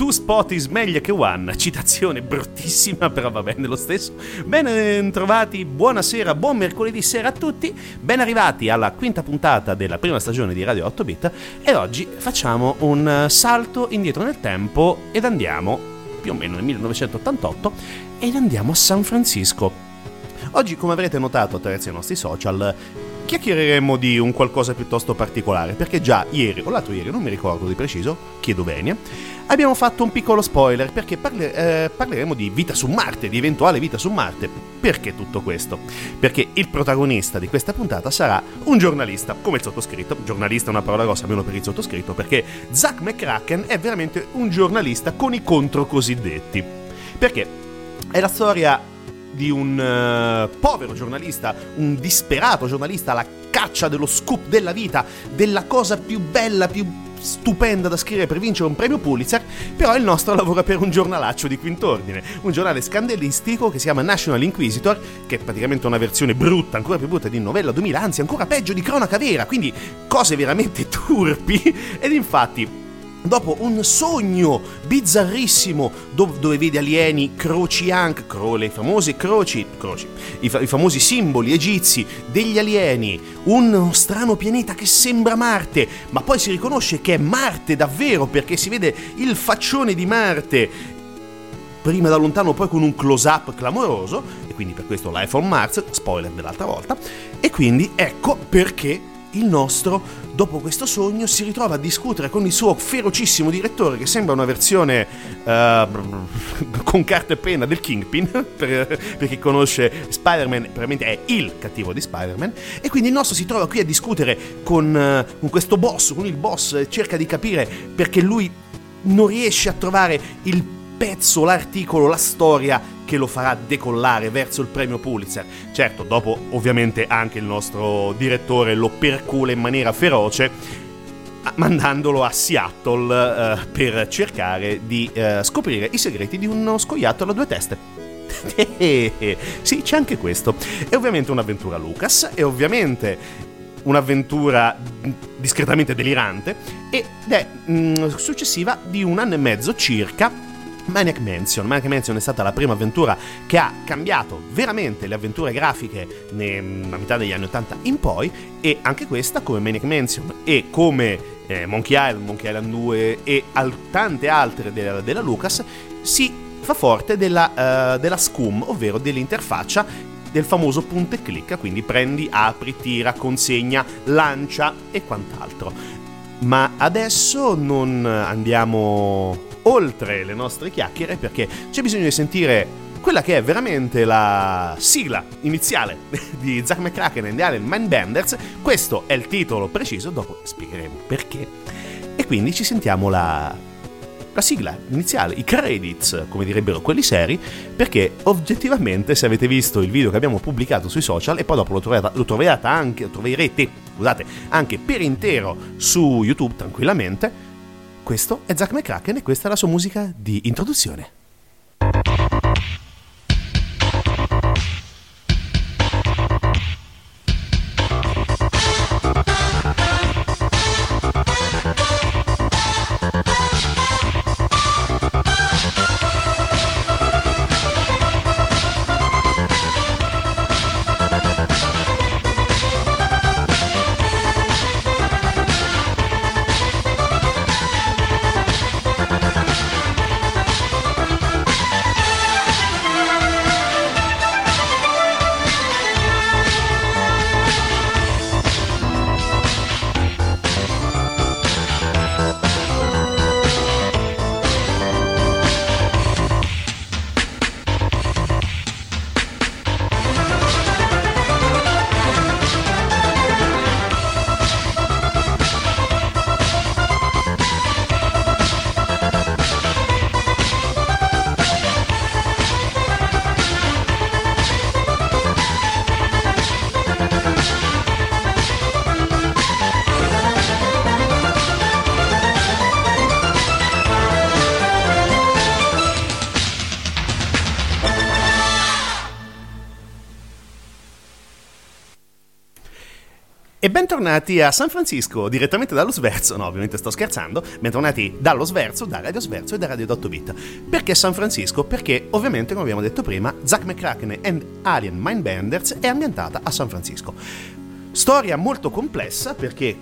Two spot is meglio che one. Citazione bruttissima, però va bene lo stesso. Ben trovati, buonasera, buon mercoledì sera a tutti. Ben arrivati alla quinta puntata della prima stagione di Radio 8 Bit. E oggi facciamo un salto indietro nel tempo ed andiamo più o meno nel 1988 ed andiamo a San Francisco. Oggi, come avrete notato attraverso i nostri social, chiacchiereremo di un qualcosa piuttosto particolare, perché già ieri o l'altro ieri, non mi ricordo di preciso, chiedo bene, abbiamo fatto un piccolo spoiler perché parle- eh, parleremo di vita su Marte, di eventuale vita su Marte. Perché tutto questo? Perché il protagonista di questa puntata sarà un giornalista, come il sottoscritto. Giornalista è una parola grossa, almeno per il sottoscritto, perché Zach McCracken è veramente un giornalista con i contro cosiddetti. Perché è la storia di un uh, povero giornalista, un disperato giornalista alla caccia dello scoop della vita, della cosa più bella, più stupenda da scrivere per vincere un premio Pulitzer, però il nostro lavora per un giornalaccio di quint'ordine, un giornale scandalistico che si chiama National Inquisitor, che è praticamente una versione brutta, ancora più brutta di Novella 2000, anzi ancora peggio di Cronaca Vera, quindi cose veramente turpi, ed infatti Dopo un sogno bizzarrissimo dove, dove vede alieni, croci anche, cro, le famose croci, croci i, fa, i, famosi simboli egizi degli alieni, un strano pianeta che sembra Marte, ma poi si riconosce che è Marte davvero perché si vede il faccione di Marte prima da lontano poi con un close-up clamoroso e quindi per questo Life on Mars, spoiler dell'altra volta, e quindi ecco perché il nostro, dopo questo sogno, si ritrova a discutere con il suo ferocissimo direttore, che sembra una versione uh, con carta e penna del Kingpin, per, per, chi conosce Spider-Man, veramente è il cattivo di Spider-Man, e quindi il nostro si trova qui a discutere con, uh, con questo boss, con il boss, cerca di capire perché lui non riesce a trovare il pezzo, l'articolo, la storia che lo farà decollare verso il premio Pulitzer. Certo, dopo ovviamente anche il nostro direttore lo percula in maniera feroce mandandolo a Seattle uh, per cercare di uh, scoprire i segreti di uno scoiattolo a due teste. sì, c'è anche questo. È ovviamente un'avventura Lucas, è ovviamente un'avventura discretamente delirante ed è mh, mm, successiva di un anno e mezzo circa Maniac Mansion. Maniac Mansion è stata la prima avventura che ha cambiato veramente le avventure grafiche nella metà degli anni 80 in poi e anche questa come Maniac Mansion e come eh, Monkey Island, Monkey Island 2 e al- tante altre della, della, Lucas si fa forte della, uh, della SCUM, ovvero dell'interfaccia del famoso punto e clicca, quindi prendi, apri, tira, consegna, lancia e quant'altro. Ma adesso non andiamo oltre le nostre chiacchiere perché c'è bisogno di sentire quella che è veramente la sigla iniziale di Zack McCracken e The Alien Mindbenders. Questo è il titolo preciso, dopo spiegheremo perché. E quindi ci sentiamo la, la sigla iniziale, i credits, come direbbero quelli seri, perché oggettivamente se avete visto il video che abbiamo pubblicato sui social e poi dopo lo, trovate, lo troverete anche, lo troverete, scusate, anche per intero su YouTube tranquillamente, questo è Zack McCracken e questa è la sua musica di introduzione. Bentornati a San Francisco, direttamente dallo Sverzo, no ovviamente sto scherzando, bentornati dallo Sverzo, da Radio Sverzo e da Radio 8 Bit. Perché San Francisco? Perché ovviamente, come abbiamo detto prima, Zack McCracken and Alien Mindbenders è ambientata a San Francisco. Storia molto complessa perché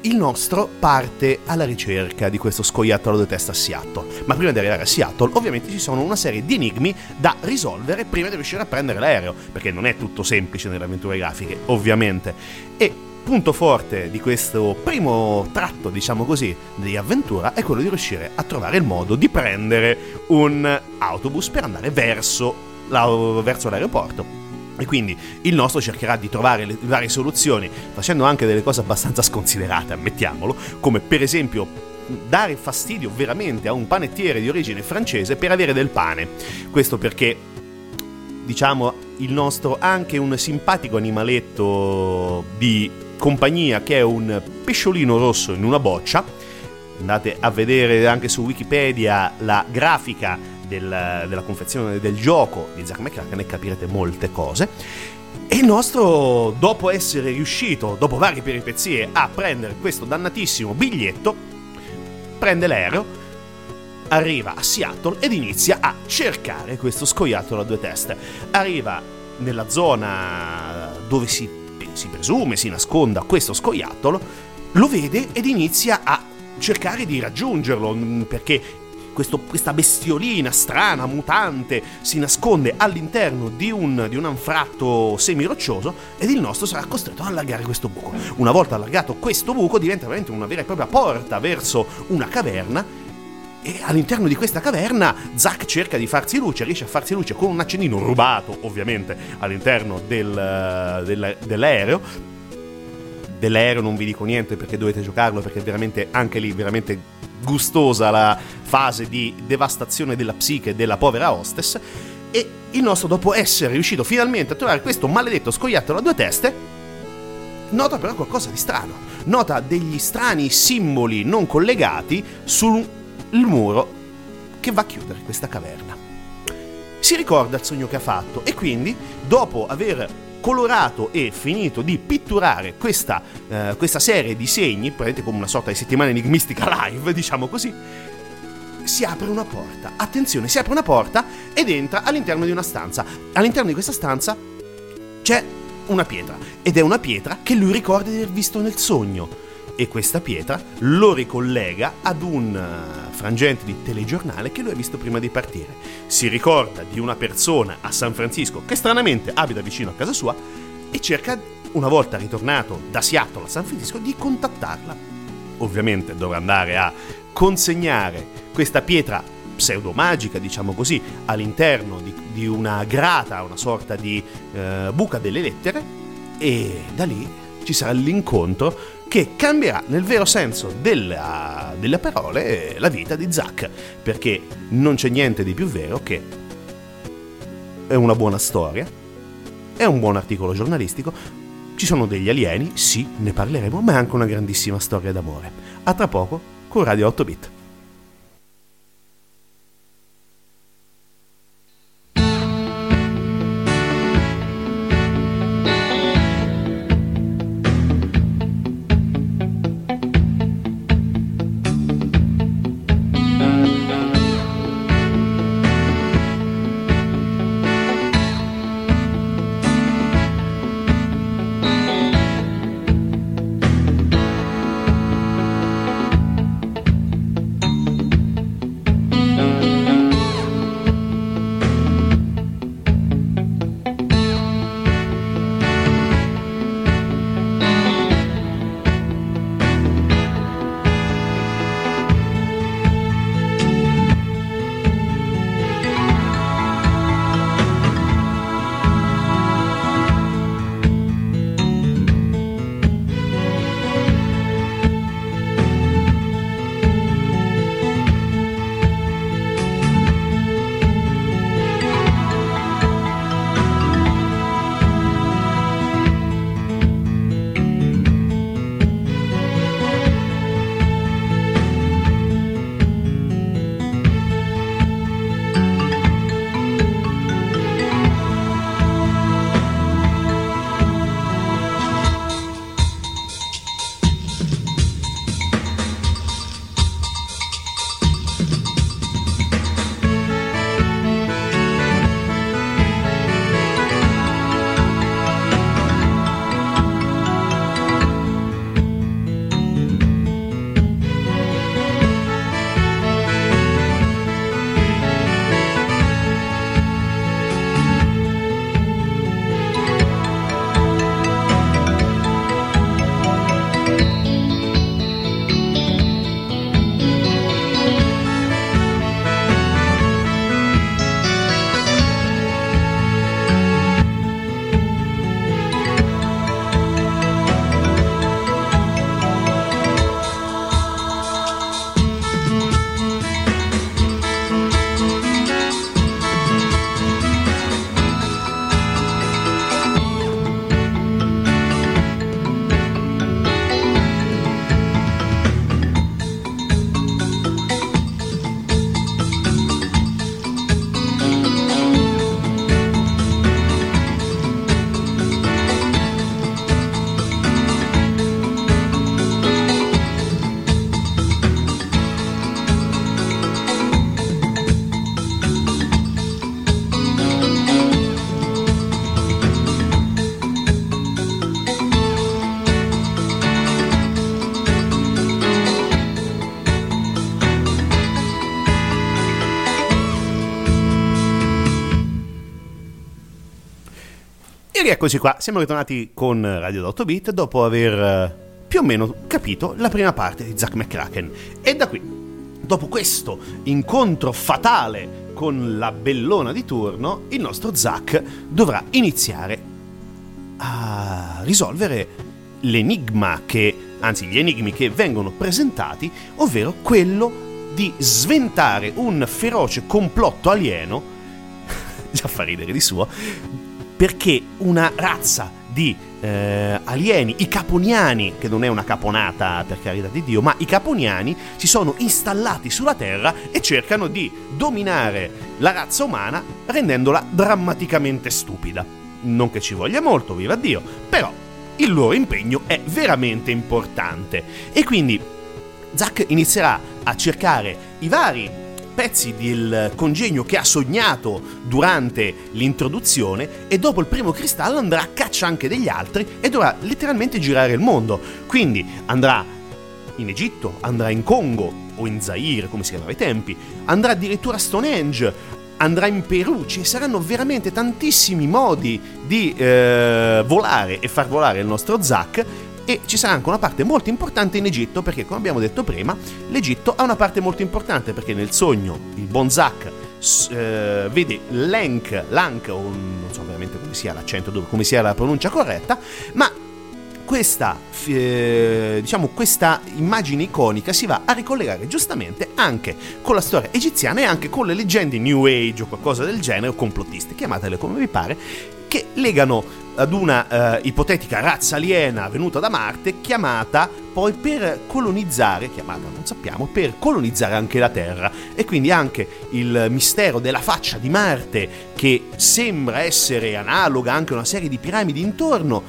il nostro parte alla ricerca di questo scoiattolo di testa a Seattle. Ma prima di arrivare a Seattle, ovviamente ci sono una serie di enigmi da risolvere prima di riuscire a prendere l'aereo, perché non è tutto semplice nelle avventure grafiche, ovviamente. E punto forte di questo primo tratto, diciamo così, di avventura è quello di riuscire a trovare il modo di prendere un autobus per andare verso, la, verso l'aeroporto. E quindi il nostro cercherà di trovare le varie soluzioni, facendo anche delle cose abbastanza sconsiderate, ammettiamolo, come per esempio dare fastidio veramente a un panettiere di origine francese per avere del pane. Questo perché, diciamo, il nostro anche un simpatico animaletto di compagnia che è un pesciolino rosso in una boccia. Andate a vedere anche su Wikipedia la grafica del, della confezione del gioco di Zack McCracken e capirete molte cose. E il nostro, dopo essere riuscito, dopo varie peripezie, a prendere questo dannatissimo biglietto, prende l'aereo, arriva a Seattle ed inizia a cercare questo scoiattolo a due teste. Arriva nella zona dove si, si presume si nasconda questo scoiattolo, lo vede ed inizia a cercare di raggiungerlo mm, perché questo, questa bestiolina strana, mutante, si nasconde all'interno di un, di un anfratto semiroccioso ed il nostro sarà costretto ad allargare questo buco. Una volta allargato questo buco diventa veramente una vera e propria porta verso una caverna e all'interno di questa caverna Zack cerca di farsi luce, riesce a farsi luce con un accendino rubato, ovviamente, all'interno del, del, dell'aereo. Dell'aereo non vi dico niente perché dovete giocarlo, perché veramente anche lì veramente gustosa la fase di devastazione della psiche della povera hostess. E il nostro, dopo essere riuscito finalmente a trovare questo maledetto scoiattolo a due teste, nota però qualcosa di strano. Nota degli strani simboli non collegati sul il muro che va a chiudere questa caverna. Si ricorda il sogno che ha fatto e quindi, dopo aver colorato e finito di pitturare questa, eh, questa serie di segni, praticamente come una sorta di settimana enigmistica live, diciamo così, si apre una porta. Attenzione, si apre una porta ed entra all'interno di una stanza. All'interno di questa stanza c'è una pietra ed è una pietra che lui ricorda di aver visto nel sogno e questa pietra lo ricollega ad un eh, frangente di telegiornale che lui ha visto prima di partire. Si ricorda di una persona a San Francisco che stranamente abita vicino a casa sua e cerca, una volta ritornato da Seattle a San Francisco, di contattarla. Ovviamente dovrà andare a consegnare questa pietra pseudomagica, diciamo così, all'interno di, di, una grata, una sorta di eh, buca delle lettere e da lì ci sarà l'incontro che cambierà nel vero senso della, delle parole la vita di Zack, perché non c'è niente di più vero che è una buona storia, è un buon articolo giornalistico, ci sono degli alieni, sì, ne parleremo, ma è anche una grandissima storia d'amore. A tra poco con Radio 8 Bit. Rieccoci qua, siamo ritornati con Radio 8 Bit dopo aver eh, più o meno capito la prima parte di Zack McCracken. E da qui, dopo questo incontro fatale con la bellona di turno, il nostro Zack dovrà iniziare a risolvere l'enigma che, anzi gli enigmi che vengono presentati, ovvero quello di sventare un feroce complotto alieno, già fa ridere di suo, perché una razza di eh, alieni, i caponiani, che non è una caponata per carità di Dio, ma i caponiani si sono installati sulla Terra e cercano di dominare la razza umana rendendola drammaticamente stupida. Non che ci voglia molto, viva Dio, però il loro impegno è veramente importante. E quindi Zack inizierà a cercare i vari pezzi del congegno che ha sognato durante l'introduzione e dopo il primo cristallo andrà a caccia anche degli altri e dovrà letteralmente girare il mondo. Quindi andrà in Egitto, andrà in Congo o in Zaire come si chiamava ai tempi, andrà addirittura a Stonehenge, andrà in Perù, ci saranno veramente tantissimi modi di eh, volare e far volare il nostro Zack e ci sarà anche una parte molto importante in Egitto perché come abbiamo detto prima l'Egitto ha una parte molto importante perché nel sogno il Bonzac eh, vede Lenk, Lank non so veramente come sia l'accento, come sia la pronuncia corretta ma questa, eh, diciamo, questa immagine iconica si va a ricollegare giustamente anche con la storia egiziana e anche con le leggende New Age o qualcosa del genere, o complottiste, chiamatele come vi pare, che legano ad una uh, ipotetica razza aliena venuta da Marte chiamata poi per colonizzare, chiamata non sappiamo, per colonizzare anche la Terra e quindi anche il mistero della faccia di Marte che sembra essere analoga anche a una serie di piramidi intorno.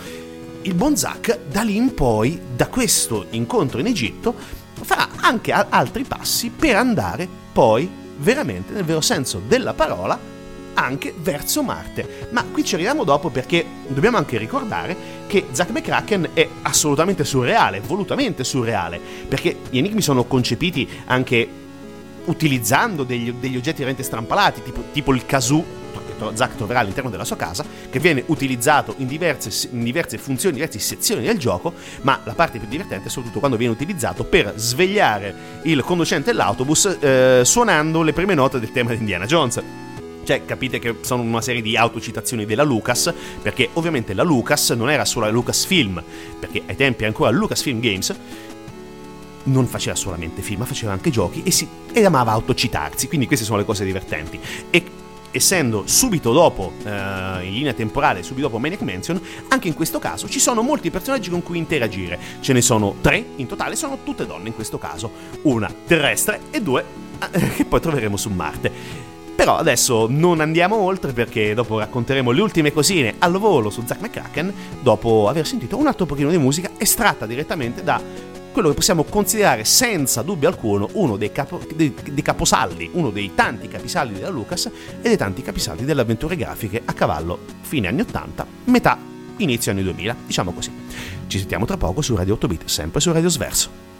Il Bonzac da lì in poi, da questo incontro in Egitto, farà anche altri passi per andare poi veramente nel vero senso della parola anche verso Marte. Ma qui ci arriviamo dopo perché dobbiamo anche ricordare che Zack McCracken è assolutamente surreale, volutamente surreale, perché gli enigmi sono concepiti anche utilizzando degli, degli oggetti veramente strampalati, tipo, tipo il kazoo Zack troverà all'interno della sua casa, che viene utilizzato in diverse, in diverse, funzioni, in diverse sezioni del gioco, ma la parte più divertente è soprattutto quando viene utilizzato per svegliare il conducente dell'autobus eh, suonando le prime note del tema di Indiana Jones. Cioè, capite che sono una serie di autocitazioni della Lucas, perché ovviamente la Lucas non era solo la Lucasfilm, perché ai tempi ancora Lucasfilm Games non faceva solamente film, ma faceva anche giochi e, si, e amava autocitarsi, quindi queste sono le cose divertenti. E essendo subito dopo, eh, in linea temporale, subito dopo Maniac Mansion, anche in questo caso ci sono molti personaggi con cui interagire. Ce ne sono tre in totale, sono tutte donne in questo caso. Una terrestre e due eh, che poi troveremo su Marte. Però adesso non andiamo oltre perché dopo racconteremo le ultime cosine al volo su Zack McCracken dopo aver sentito un altro pochino di musica estratta direttamente da quello che possiamo considerare senza dubbio alcuno uno dei, capo, dei, dei, caposaldi, uno dei tanti capisaldi della Lucas e dei tanti capisaldi delle avventure grafiche a cavallo fine anni 80, metà inizio anni 2000, diciamo così. Ci sentiamo tra poco su Radio 8 Bit, sempre su Radio Sverso.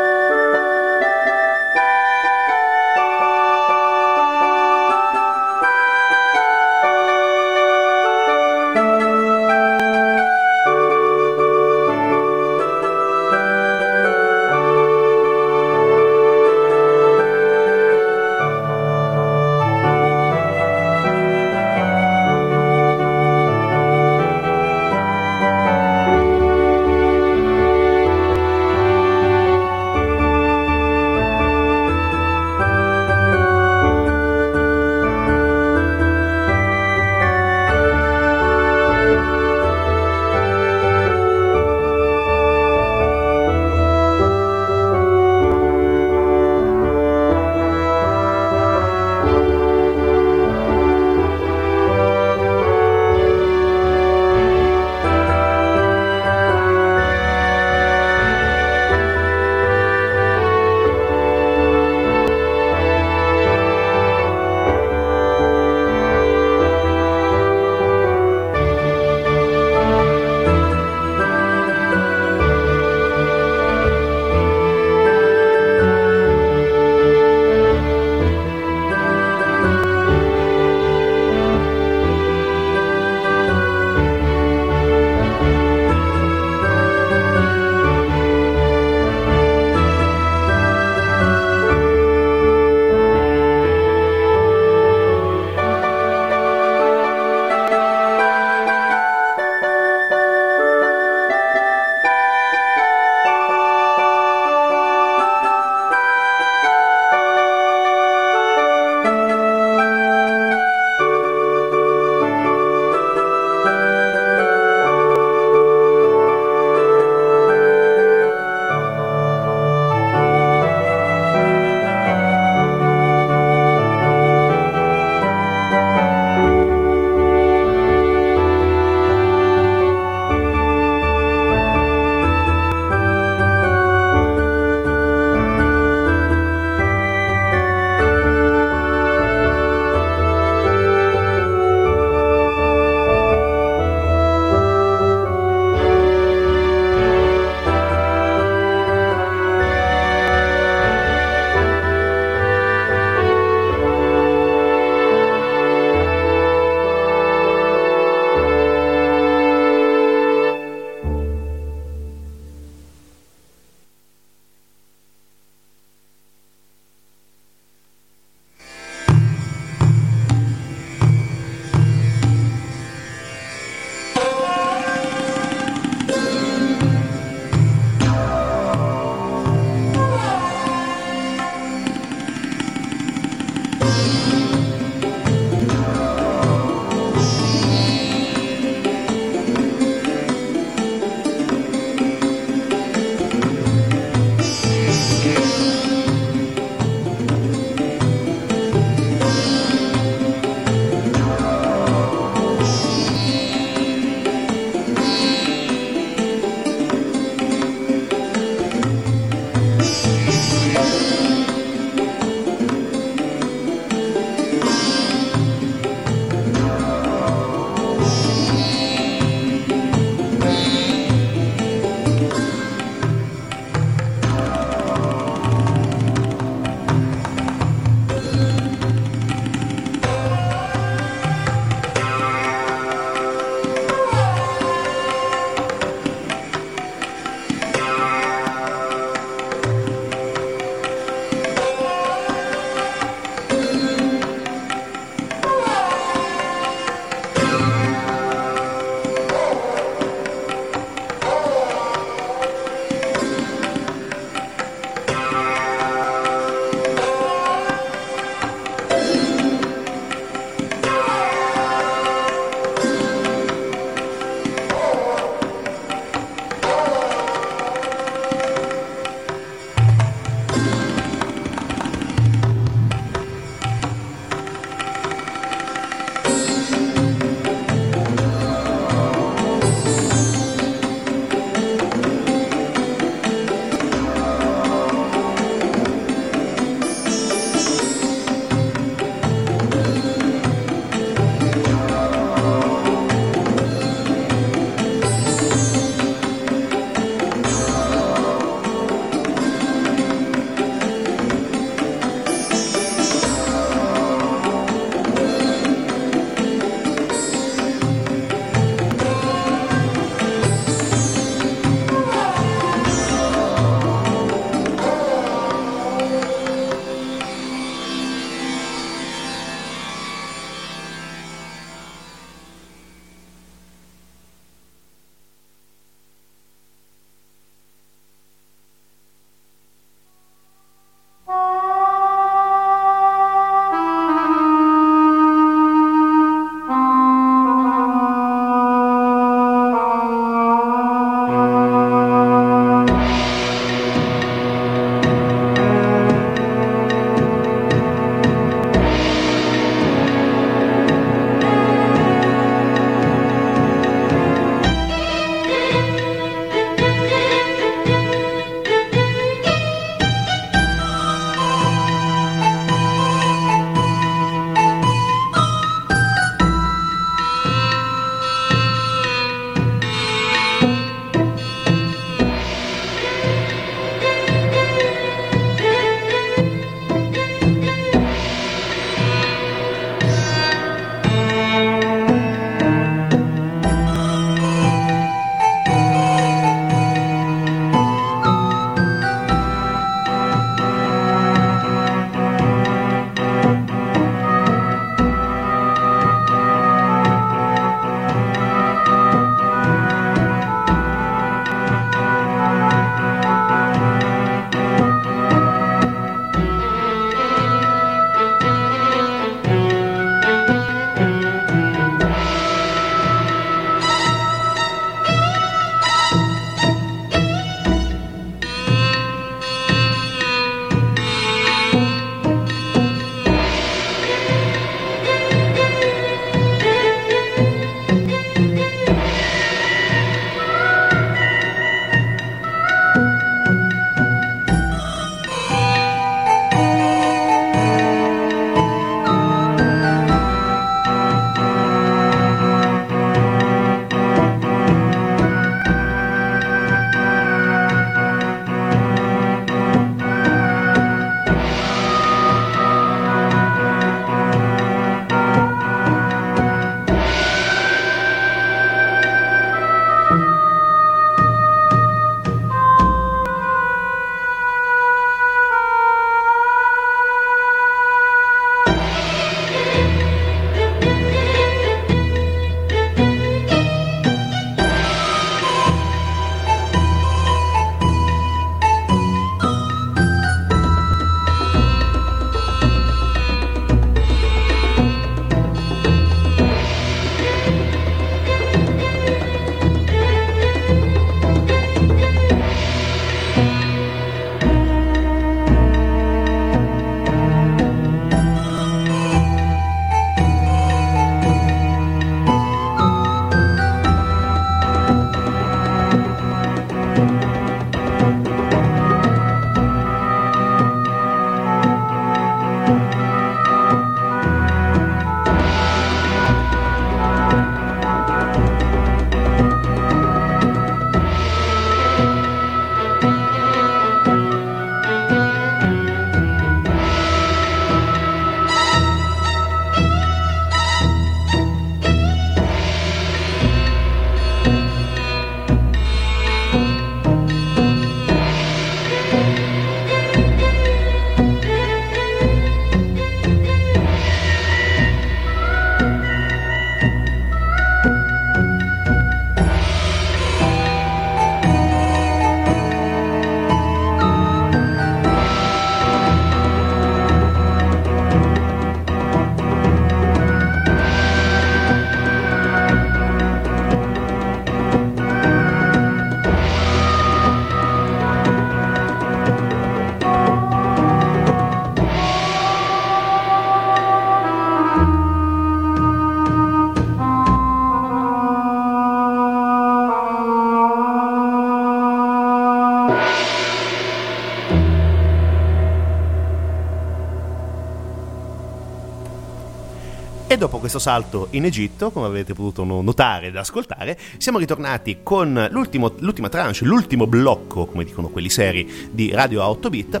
Dopo questo salto in Egitto, come avete potuto notare ed ascoltare, siamo ritornati con l'ultima tranche, l'ultimo blocco, come dicono quelli seri, di Radio 8 bit.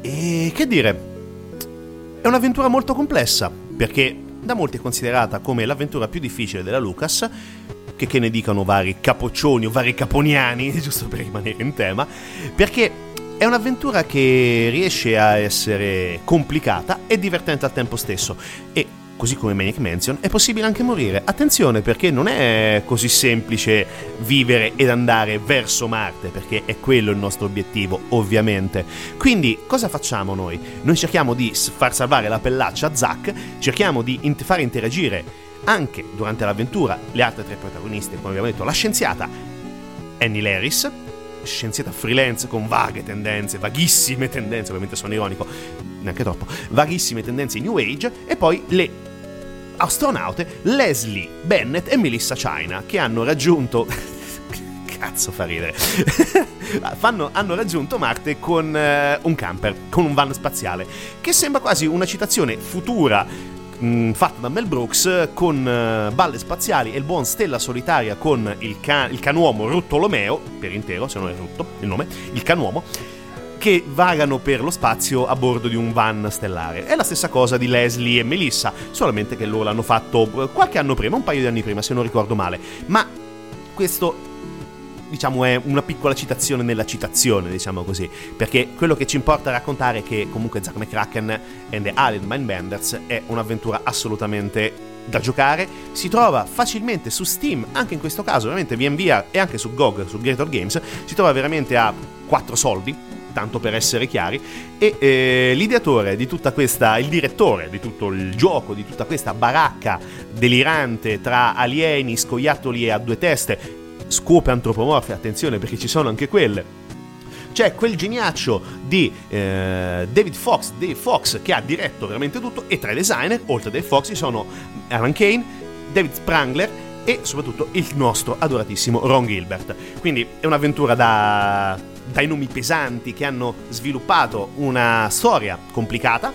E che dire, è un'avventura molto complessa, perché da molti è considerata come l'avventura più difficile della Lucas, che, che ne dicano vari capoccioni o vari caponiani, giusto per rimanere in tema, perché è un'avventura che riesce a essere complicata e divertente al tempo stesso e così come Manic Mansion, è possibile anche morire. Attenzione perché non è così semplice vivere ed andare verso Marte, perché è quello il nostro obiettivo, ovviamente. Quindi cosa facciamo noi? Noi cerchiamo di far salvare la pellaccia a Zack, cerchiamo di int- far interagire anche durante l'avventura le altre tre protagoniste, come abbiamo detto, la scienziata Annie Laris, scienziata freelance con vaghe tendenze, vaghissime tendenze, ovviamente sono ironico, neanche troppo, vaghissime tendenze New Age, e poi le astronaute Leslie Bennett e Melissa China, che hanno raggiunto... Cazzo fa ridere. Fanno, hanno raggiunto Marte con uh, un camper, con un van spaziale, che sembra quasi una citazione futura mh, fatta da Mel Brooks con uh, balle spaziali e il buon Stella Solitaria con il, ca- il canuomo Ruttolomeo, per intero, se non è Rutto il nome, il canuomo che vagano per lo spazio a bordo di un van stellare. È la stessa cosa di Leslie e Melissa, solamente che loro l'hanno fatto qualche anno prima, un paio di anni prima, se non ricordo male. Ma questo diciamo è una piccola citazione nella citazione, diciamo così, perché quello che ci importa raccontare è che comunque Zack McCracken and the Alien Mindbenders è un'avventura assolutamente da giocare, si trova facilmente su Steam, anche in questo caso ovviamente via via e anche su GOG, su Greater Games, si trova veramente a 4 soldi, tanto per essere chiari, e eh, l'ideatore di tutta questa, il direttore di tutto il gioco, di tutta questa baracca delirante tra alieni, scoiattoli e a due teste, scope antropomorfe, attenzione perché ci sono anche quelle, c'è quel geniaccio di eh, David Fox, Dave Fox, che ha diretto veramente tutto, e tra i designer, oltre a Dave Fox, ci sono Alan Kane, David Sprangler e soprattutto il nostro adoratissimo Ron Gilbert. Quindi è un'avventura da dai nomi pesanti che hanno sviluppato una storia complicata,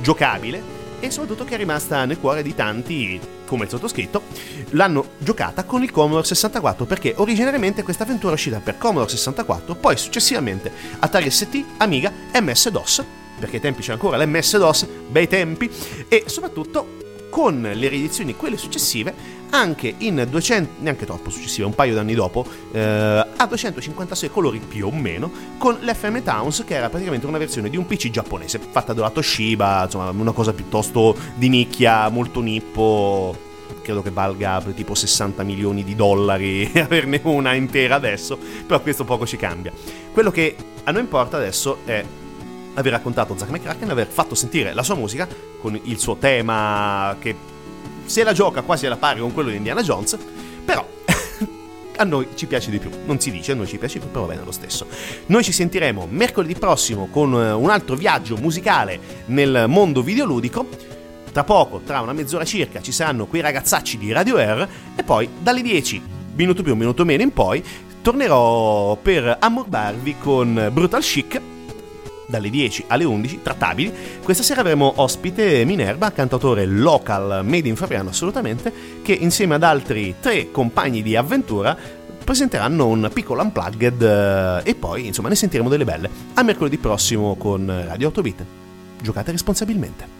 giocabile e soprattutto che è rimasta nel cuore di tanti, come il sottoscritto, l'hanno giocata con il Commodore 64 perché originariamente questa avventura è uscita per Commodore 64, poi successivamente Atari ST, Amiga, MS-DOS, perché ai tempi c'è ancora l'MS-DOS, bei tempi, e soprattutto con le riedizioni, quelle successive, anche in 200, neanche troppo successive, un paio d'anni dopo, eh, a 256 colori più o meno, con l'FM Towns, che era praticamente una versione di un PC giapponese, fatta dalla Toshiba, insomma, una cosa piuttosto di nicchia, molto nippo credo che valga tipo 60 milioni di dollari averne una intera adesso, però questo poco ci cambia. Quello che a noi importa adesso è aver raccontato Zack McCracken, aver fatto sentire la sua musica con il suo tema che se la gioca quasi alla pari con quello di Indiana Jones, però a noi ci piace di più. Non si dice, a noi ci piace di più, però va bene lo stesso. Noi ci sentiremo mercoledì prossimo con eh, un altro viaggio musicale nel mondo videoludico. Tra poco, tra una mezz'ora circa, ci saranno quei ragazzacci di Radio Air e poi dalle 10, minuto più, minuto meno in poi, tornerò per ammorbarvi con Brutal Chic dalle 10 alle 11, trattabili. Questa sera avremo ospite Minerva, cantautore local made in Fabriano assolutamente, che insieme ad altri tre compagni di avventura presenteranno un piccolo unplugged eh, e poi insomma ne sentiremo delle belle. A mercoledì prossimo con Radio 8 Bit. Giocate responsabilmente.